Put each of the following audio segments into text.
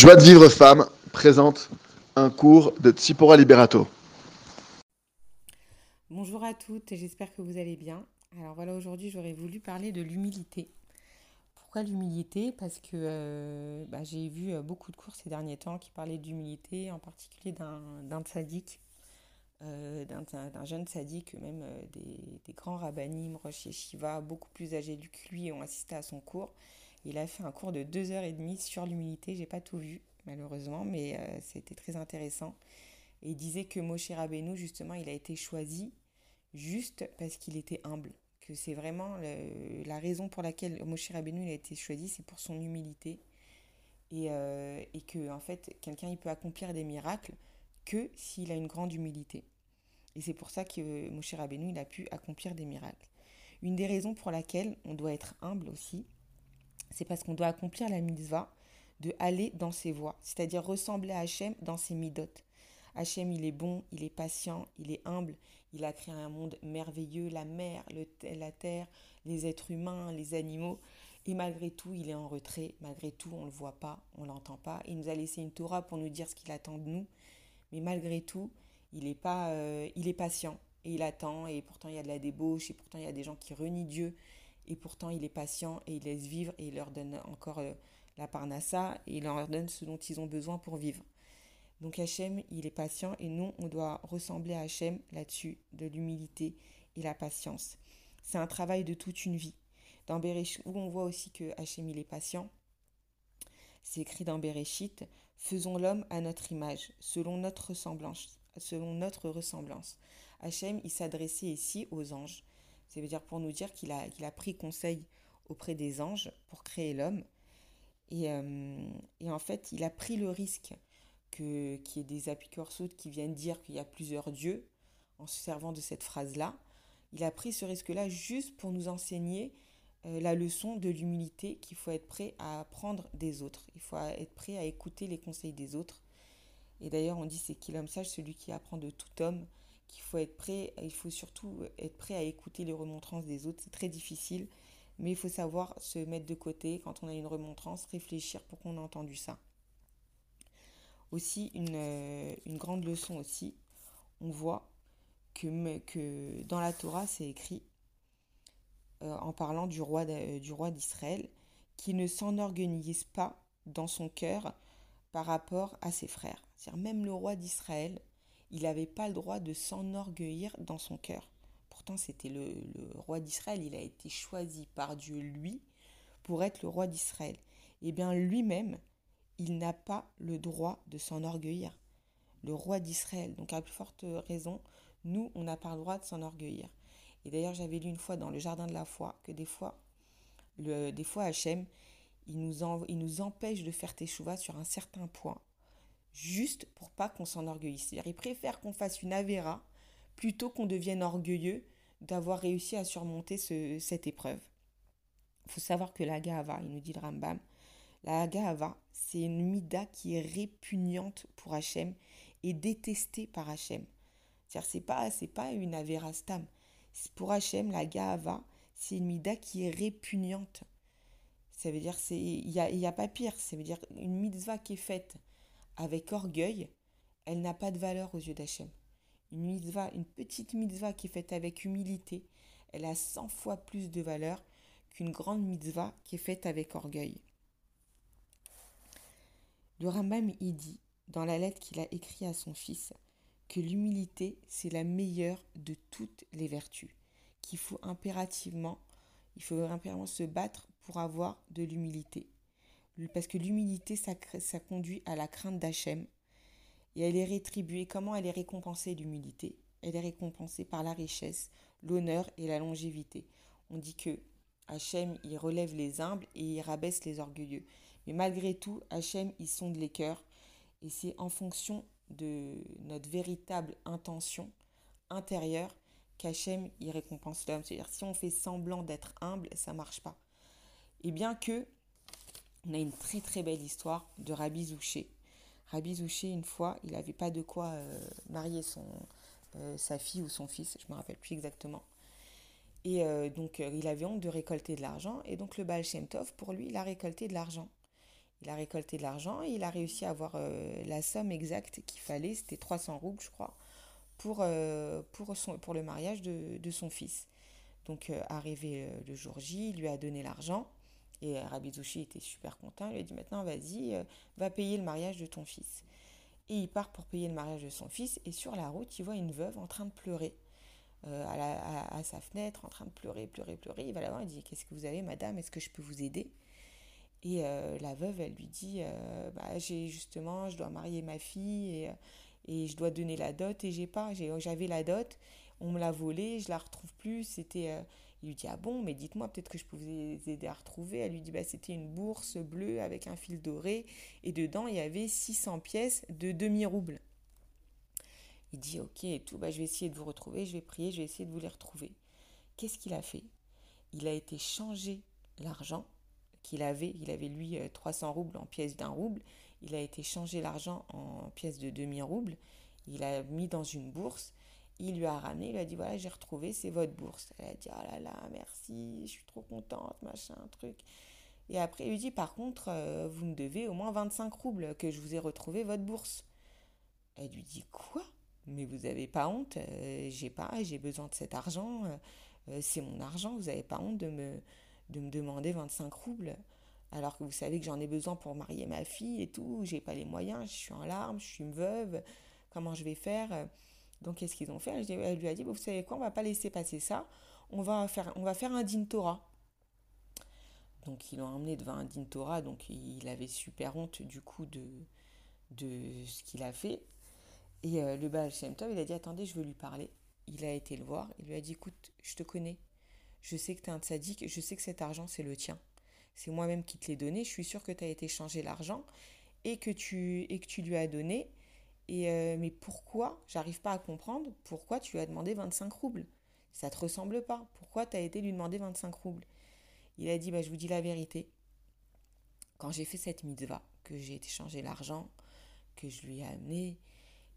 Joie de vivre femme présente un cours de Tsipora Liberato. Bonjour à toutes, j'espère que vous allez bien. Alors voilà, aujourd'hui j'aurais voulu parler de l'humilité. Pourquoi l'humilité? Parce que euh, bah, j'ai vu euh, beaucoup de cours ces derniers temps qui parlaient d'humilité, en particulier d'un sadique, euh, d'un jeune sadique, même des, grands rabbinim, Rosh Shiva, beaucoup plus âgés que lui, ont assisté à son cours. Il a fait un cours de deux heures et demie sur l'humilité. J'ai pas tout vu, malheureusement, mais euh, c'était très intéressant. Et il disait que Moshe Rabbeinu, justement, il a été choisi juste parce qu'il était humble. Que c'est vraiment la raison pour laquelle Moshe Rabbeinu il a été choisi, c'est pour son humilité. Et, euh, et que, en fait, quelqu'un, il peut accomplir des miracles que s'il a une grande humilité. Et c'est pour ça que Moshe Rabbeinu, il a pu accomplir des miracles. Une des raisons pour laquelle on doit être humble aussi, c'est parce qu'on doit accomplir la mitzvah de aller dans ses voies, c'est-à-dire ressembler à Hachem dans ses midotes. Hachem, il est bon, il est patient, il est humble, il a créé un monde merveilleux, la mer, la terre, les êtres humains, les animaux. Et malgré tout, il est en retrait, malgré tout, on ne le voit pas, on ne l'entend pas. Il nous a laissé une Torah pour nous dire ce qu'il attend de nous, mais malgré tout, il est, pas, euh, il est patient et il attend, et pourtant il y a de la débauche, et pourtant il y a des gens qui renient Dieu, et pourtant il est patient et il laisse vivre et il leur donne encore euh, la parnassa et il leur donne ce dont ils ont besoin pour vivre. Donc Hachem, il est patient et nous, on doit ressembler à Hachem là-dessus, de l'humilité et la patience. C'est un travail de toute une vie. Dans Bereshit, où on voit aussi que Hachem, il est patient, c'est écrit dans Bereshit, faisons l'homme à notre image, selon notre ressemblance. Selon notre ressemblance. Hachem, il s'adressait ici aux anges. Ça veut dire pour nous dire qu'il a, a pris conseil auprès des anges pour créer l'homme. Et, euh, et, en fait, il a pris le risque que, qu'il y ait des apicorsoutes qui viennent dire qu'il y a plusieurs dieux en se servant de cette phrase-là. Il a pris ce risque-là juste pour nous enseigner euh, la leçon de l'humilité qu'il faut être prêt à apprendre des autres. Il faut être prêt à écouter les conseils des autres. Et d'ailleurs, on dit c'est qui l'homme sage, celui qui apprend de tout homme qu'il faut être prêt, il faut surtout être prêt à écouter les remontrances des autres. C'est très difficile, mais il faut savoir se mettre de côté quand on a une remontrance, réfléchir pour qu'on ait entendu ça. Aussi, une, euh, grande leçon aussi, on voit que, dans la Torah, c'est écrit, euh, en parlant du roi, roi d'Israël, qui ne s'enorgueillisse pas dans son cœur par rapport à ses frères. C'est-à-dire même le roi d'Israël, il n'avait pas le droit de s'enorgueillir dans son cœur. Pourtant, c'était le, roi d'Israël, il a été choisi par Dieu, lui, pour être le roi d'Israël. Eh bien, lui-même, il n'a pas le droit de s'enorgueillir. Le roi d'Israël. Donc, à plus forte raison, nous, on n'a pas le droit de s'enorgueillir. Et d'ailleurs, j'avais lu une fois dans le jardin de la foi que des fois, des fois Hachem, il nous, il nous empêche de faire teshuva sur un certain point juste pour pas qu'on s'enorgueillisse. C'est-à-dire, il préfère qu'on fasse une avéra plutôt qu'on devienne orgueilleux d'avoir réussi à surmonter cette épreuve. Il faut savoir que la Gahava, il nous dit le Rambam, la Gahava, c'est une mida qui est répugnante pour Hachem et détestée par Hachem. C'est-à-dire, c'est pas, c'est pas une avéra stam. Pour Hachem, la Gahava, c'est une mida qui est répugnante. Ça veut dire, il n'y a, y a pas pire. Ça veut dire une mitzvah qui est faite avec orgueil, elle n'a pas de valeur aux yeux d'Hachem. Une mitzvah, une petite mitzvah qui est faite avec humilité, elle a 100 fois plus de valeur qu'une grande mitzvah qui est faite avec orgueil. Le Rambam y dit, dans la lettre qu'il a écrite à son fils, que l'humilité, c'est la meilleure de toutes les vertus, qu'il faut impérativement, il faut impérativement se battre pour avoir de l'humilité parce que l'humilité, ça, conduit à la crainte d'Hachem. Et elle est rétribuée. Comment elle est récompensée, l'humilité? Elle est récompensée par la richesse, l'honneur et la longévité. On dit que Hachem, il relève les humbles et il rabaisse les orgueilleux. Mais malgré tout, Hachem, il sonde les cœurs. Et c'est en fonction de notre véritable intention intérieure qu'Hachem, il récompense l'homme. C'est-à-dire, si on fait semblant d'être humble, ça marche pas. Et bien que on a une très très belle histoire de Rabbi Zouché. Rabbi Zouché, une fois, il n'avait pas de quoi euh, marier son, euh, sa fille ou son fils, je ne me rappelle plus exactement. Et euh, donc, il avait honte de récolter de l'argent. Et donc, le Baal Shem Tov, pour lui, il a récolté de l'argent. Il a récolté de l'argent et il a réussi à avoir la somme exacte qu'il fallait, c'était 300 roubles, je crois, pour, pour, son, pour le mariage de, de son fils. Donc, arrivé le jour J, il lui a donné l'argent. Et Rabizouchi était super content. Il lui a dit Maintenant, vas-y, va payer le mariage de ton fils. Et il part pour payer le mariage de son fils. Et sur la route, il voit une veuve en train de pleurer. Euh, à, sa fenêtre, en train de pleurer, pleurer, pleurer. Il va la voir, il dit Qu'est-ce que vous avez, madame? Est-ce que je peux vous aider? Et euh, la veuve, elle lui dit euh, bah, J'ai justement, je dois marier ma fille et, et je dois donner la dot et j'ai pas. J'avais la dot, on me l'a volée, je la retrouve plus. C'était. Il lui dit Ah bon, mais dites-moi, peut-être que je peux vous aider à retrouver. Elle lui dit bah, C'était une bourse bleue avec un fil doré et dedans, il y avait 600 pièces de demi-rouble. Il dit ok et tout, bah, je vais essayer de vous retrouver, je vais prier, je vais essayer de vous les retrouver. Qu'est-ce qu'il a fait? Il a été changer l'argent qu'il avait, il avait lui 300 euh, roubles en pièces d'un rouble, il a été changer l'argent en pièces de demi-rouble, il a mis dans une bourse, il lui a ramené, il lui a dit voilà j'ai retrouvé, c'est votre bourse. Elle a dit oh là là, merci, je suis trop contente, machin, truc. Et après il lui dit par contre, euh, vous me devez au moins 25 roubles que je vous ai retrouvé votre bourse. Elle lui dit quoi? Mais vous n'avez pas honte, euh, j'ai pas, j'ai besoin de cet argent, euh, c'est mon argent, vous n'avez pas honte de me, de me demander 25 roubles, alors que vous savez que j'en ai besoin pour marier ma fille et tout, j'ai pas les moyens, je suis en larmes, je suis une veuve, comment je vais faire? Donc qu'est-ce qu'ils ont fait? Elle lui a dit, vous savez quoi, on va pas laisser passer ça, on va faire, un din Torah. Donc ils l'ont emmené devant un din Torah, donc il avait super honte du coup de, ce qu'il a fait. Et euh, le Baal Shem Tov, il a dit Attendez, je veux lui parler. Il a été le voir. Il lui a dit Écoute, je te connais. Je sais que tu es un tzaddik. Je sais que cet argent, c'est le tien. C'est moi-même qui te l'ai donné. Je suis sûr que tu as été changer l'argent et, et que tu lui as donné. Euh, mais pourquoi J'arrive pas à comprendre pourquoi tu as demandé 25 roubles? Ça te ressemble pas. Pourquoi tu as été lui demander 25 roubles? Il a dit bah, Je vous dis la vérité. Quand j'ai fait cette mitzvah, que j'ai été changer l'argent, que je lui ai amené,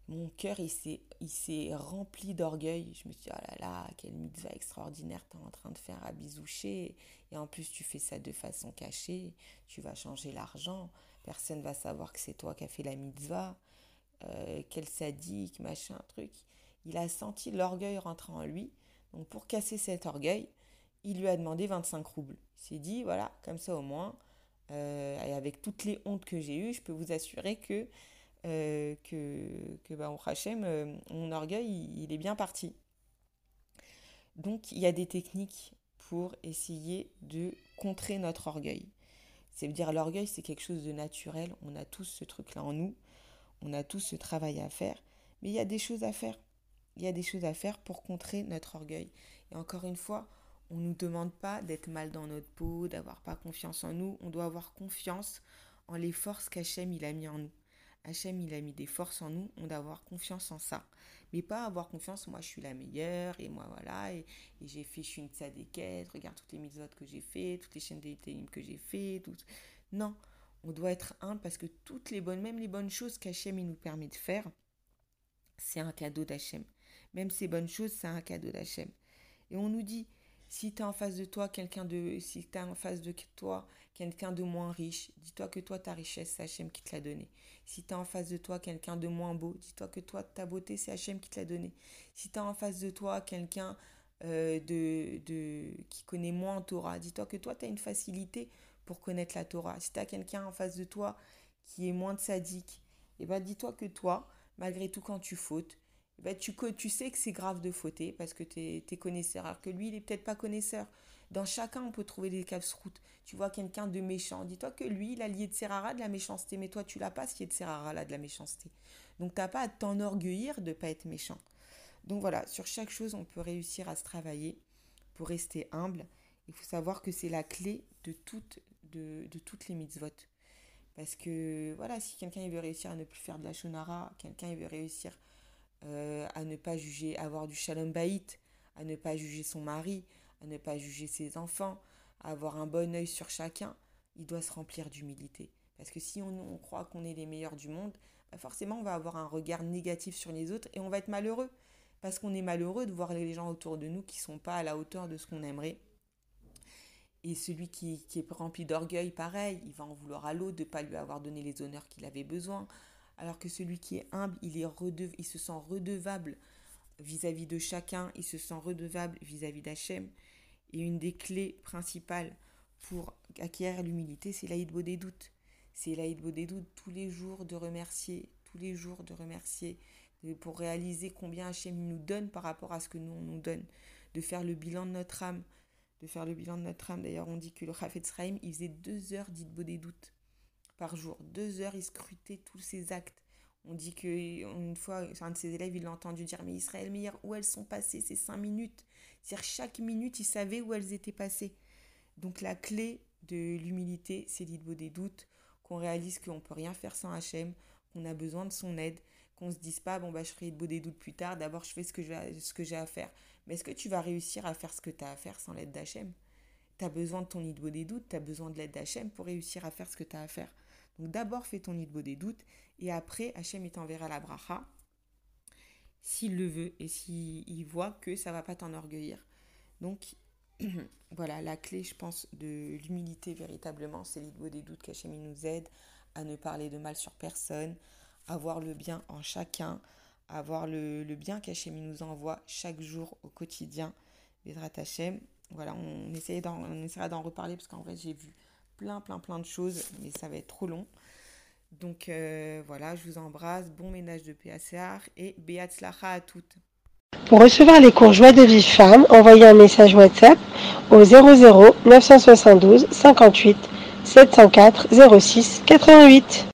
mon cœur, il s'est, rempli d'orgueil. Je me suis dit, oh là là, quelle mitzvah extraordinaire tu es en train de faire à bisoucher. Et en plus, tu fais ça de façon cachée. Tu vas changer l'argent. Personne va savoir que c'est toi qui as fait la mitzvah. Euh, quel sadique, machin, truc. Il a senti l'orgueil rentrer en lui. Donc, pour casser cet orgueil, il lui a demandé 25 roubles. Il s'est dit, voilà, comme ça au moins, euh, et avec toutes les hontes que j'ai eues, je peux vous assurer que euh, que, que bah, Hachem, euh, mon orgueil, il, est bien parti. Donc, il y a des techniques pour essayer de contrer notre orgueil. C'est dire l'orgueil, c'est quelque chose de naturel. On a tous ce truc-là en nous. On a tous ce travail à faire. Mais il y a des choses à faire. Il y a des choses à faire pour contrer notre orgueil. Et encore une fois, on ne nous demande pas d'être mal dans notre peau, d'avoir pas confiance en nous. On doit avoir confiance en les forces qu'Hachem a mis en nous. Hachem, il a mis des forces en nous, on doit avoir confiance en ça. Mais pas avoir confiance, moi je suis la meilleure, et moi voilà, et, j'ai fait, je suis une tzadékette, regarde toutes les mitzvot que j'ai fait, toutes les chaînes de que j'ai fait, tout. Non, on doit être humble parce que toutes les bonnes, même les bonnes choses qu'Hachem nous permet de faire, c'est un cadeau d'Hachem. Même ces bonnes choses, c'est un cadeau d'Hachem. Et on nous dit, si tu as en face de toi quelqu'un de si en de moins riche, dis-toi que toi ta richesse c'est Hachem qui te l'a donné. Si tu as en face de toi quelqu'un de moins beau, dis-toi que toi ta beauté c'est Hachem qui te l'a donné. Si tu as en face de toi quelqu'un euh, de, qui connaît moins Torah, dis-toi que toi tu as une facilité pour connaître la Torah. Si tu as quelqu'un en face de toi qui est moins de sadique, et eh ben dis-toi que toi, malgré tout quand tu fautes, bah, tu, tu sais que c'est grave de fauter parce que tu es, connaisseur, alors que lui, il est peut-être pas connaisseur. Dans chacun, on peut trouver des casse-routes. Tu vois quelqu'un de méchant, dis-toi que lui, il a lié de Serrara de la méchanceté, mais toi, tu l'as pas, ce est de Serrara là de la méchanceté. Donc, tu n'as pas à t'enorgueillir de pas être méchant. Donc voilà, sur chaque chose, on peut réussir à se travailler pour rester humble. Il faut savoir que c'est la clé de toutes, de, toutes les mitzvot. Parce que voilà, si quelqu'un veut réussir à ne plus faire de la shonara, quelqu'un veut réussir euh, à ne pas juger, avoir du shalom baït, à ne pas juger son mari, à ne pas juger ses enfants, à avoir un bon œil sur chacun, il doit se remplir d'humilité. Parce que si on, croit qu'on est les meilleurs du monde, bah forcément on va avoir un regard négatif sur les autres et on va être malheureux. Parce qu'on est malheureux de voir les gens autour de nous qui ne sont pas à la hauteur de ce qu'on aimerait. Et celui qui, qui est rempli d'orgueil, pareil, il va en vouloir à l'autre de ne pas lui avoir donné les honneurs qu'il avait besoin. Alors que celui qui est humble, il, est il se sent redevable vis-à-vis de chacun, il se sent redevable vis-à-vis d'Hachem. Et une des clés principales pour acquérir l'humilité, c'est l'Aïd des doutes. C'est l'Aïd des doutes tous les jours de remercier, tous les jours de remercier, pour réaliser combien Hachem nous donne par rapport à ce que nous on nous donne, de faire le bilan de notre âme, de faire le bilan de notre âme. D'ailleurs, on dit que le Chafetz Sraim, il faisait deux heures d'Idbo des doutes par jour. Deux heures, il scrutait tous ses actes. On dit qu'une fois, un de ses élèves, il l'a entendu dire Mais Israël Meir, où elles sont passées ces cinq minutes? C'est-à-dire, chaque minute, il savait où elles étaient passées. Donc, la clé de l'humilité, c'est l'idbo des doutes, qu'on réalise qu'on ne peut rien faire sans Hachem, qu'on a besoin de son aide, qu'on se dise pas Bon, bah, je ferai des doutes plus tard, d'abord, je fais ce que j'ai à faire. Mais est-ce que tu vas réussir à faire ce que tu as à faire sans l'aide d'Hachem? Tu as besoin de ton idbo des doutes, tu as besoin de l'aide d'Hachem pour réussir à faire ce que tu as à faire. Donc d'abord fais ton idbo des doutes et après Hachem t'enverra la bracha s'il le veut et s'il voit que ça va pas t'enorgueillir. Donc voilà, la clé je pense de l'humilité véritablement, c'est l'idbo des doutes qu'Hachem nous aide à ne parler de mal sur personne, à voir le bien en chacun, à voir le, bien qu'Hachem nous envoie chaque jour au quotidien. Vedrat Hachem, voilà, on, on essaiera d'en reparler parce qu'en vrai j'ai vu plein, plein, plein de choses, mais ça va être trop long. Donc euh, voilà, je vous embrasse, bon ménage de PACR et Beat à toutes. Pour recevoir les cours Joie de vie femme, envoyez un message WhatsApp au 00 972 58 704 06 88.